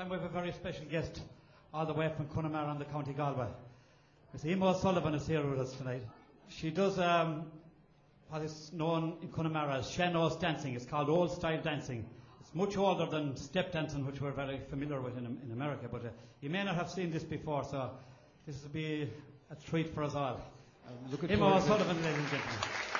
time we have a very special guest all the way from Connemara in the County Galway. Miss Emma Sullivan is here with us tonight. She does um, what is known in Connemara as Sean-Nós dancing. It's called old style dancing. It's much older than step dancing, which we're very familiar with in, in America, but uh, you may not have seen this before, so this will be a treat for us all. Emma forward to it. Sullivan, ladies and gentlemen.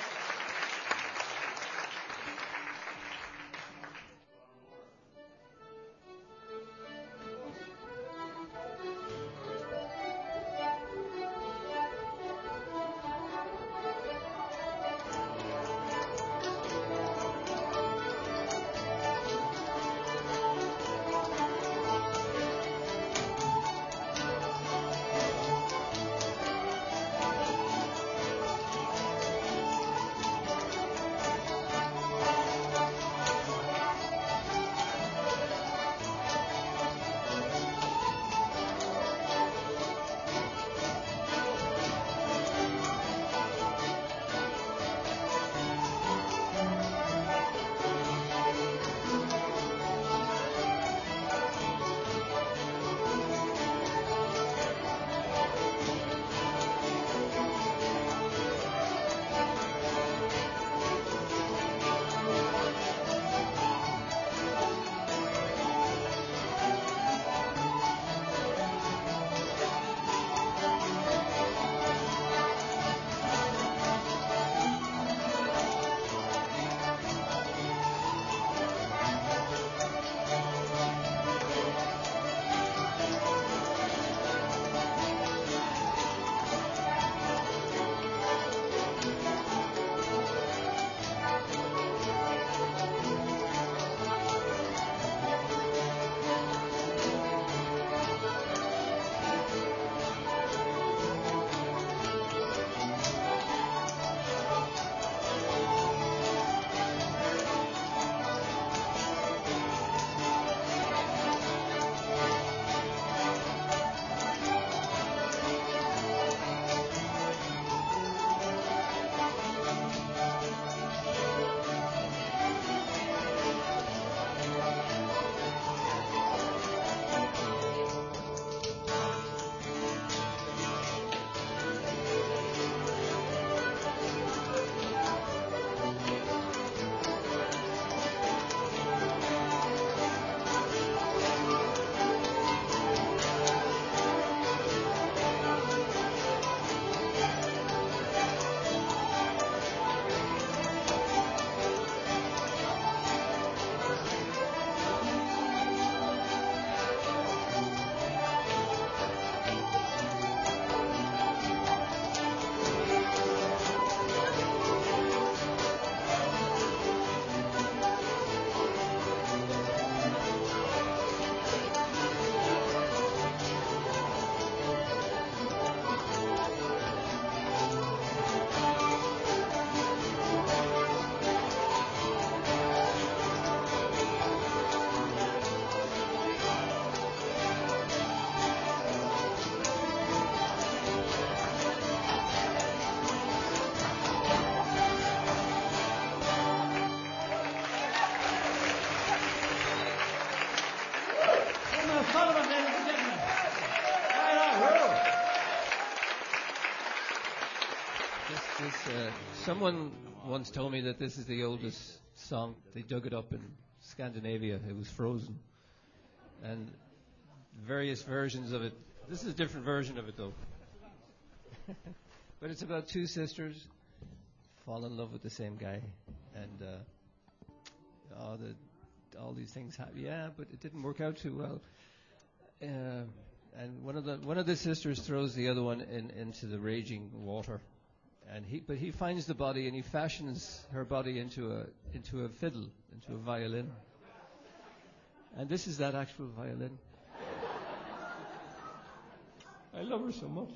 Someone once told me that this is the oldest song. They dug it up in Scandinavia. It was frozen. And various versions of it. This is a different version of it, though. but it's about two sisters fall in love with the same guy. And uh, all, the, all these things happen. Yeah, but it didn't work out too well. Uh, and one of the one of the sisters throws the other one in, into the raging water, and he but he finds the body and he fashions her body into a into a fiddle, into a violin. And this is that actual violin. I love her so much.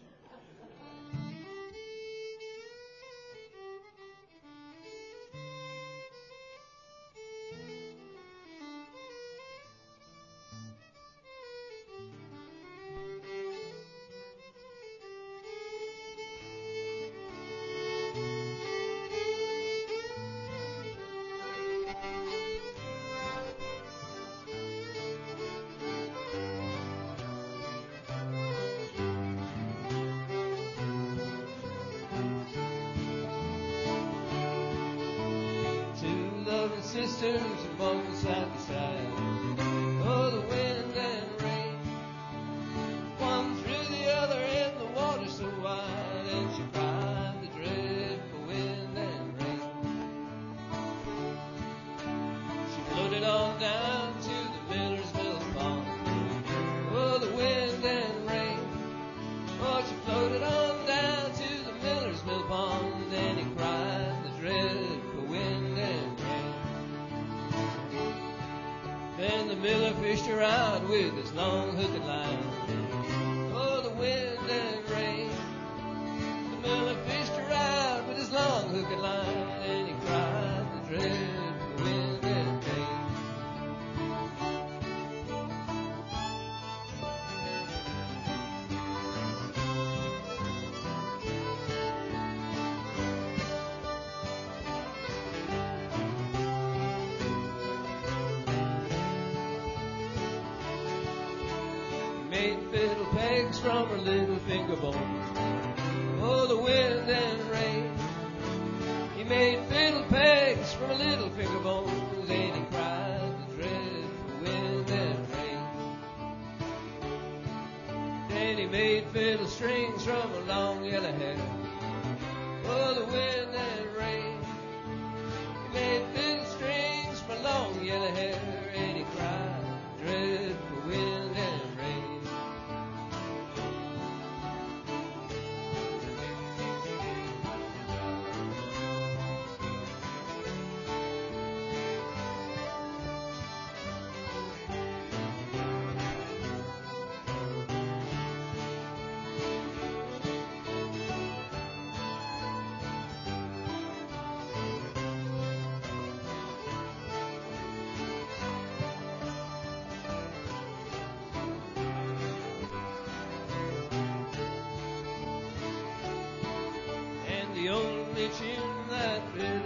straight fiddle pegs from her little finger bones. Oh, the wind and rain. He made fiddle pegs from her little finger bones, and he cried the dreadful wind and rain. Then he made fiddle strings from her long yellow hair. Oh, the wind içimde bir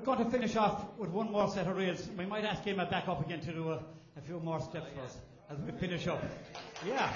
We're going to finish off with one more set of reels. We might ask Emma back up again to do a, a few more steps for us as we finish up. Yeah.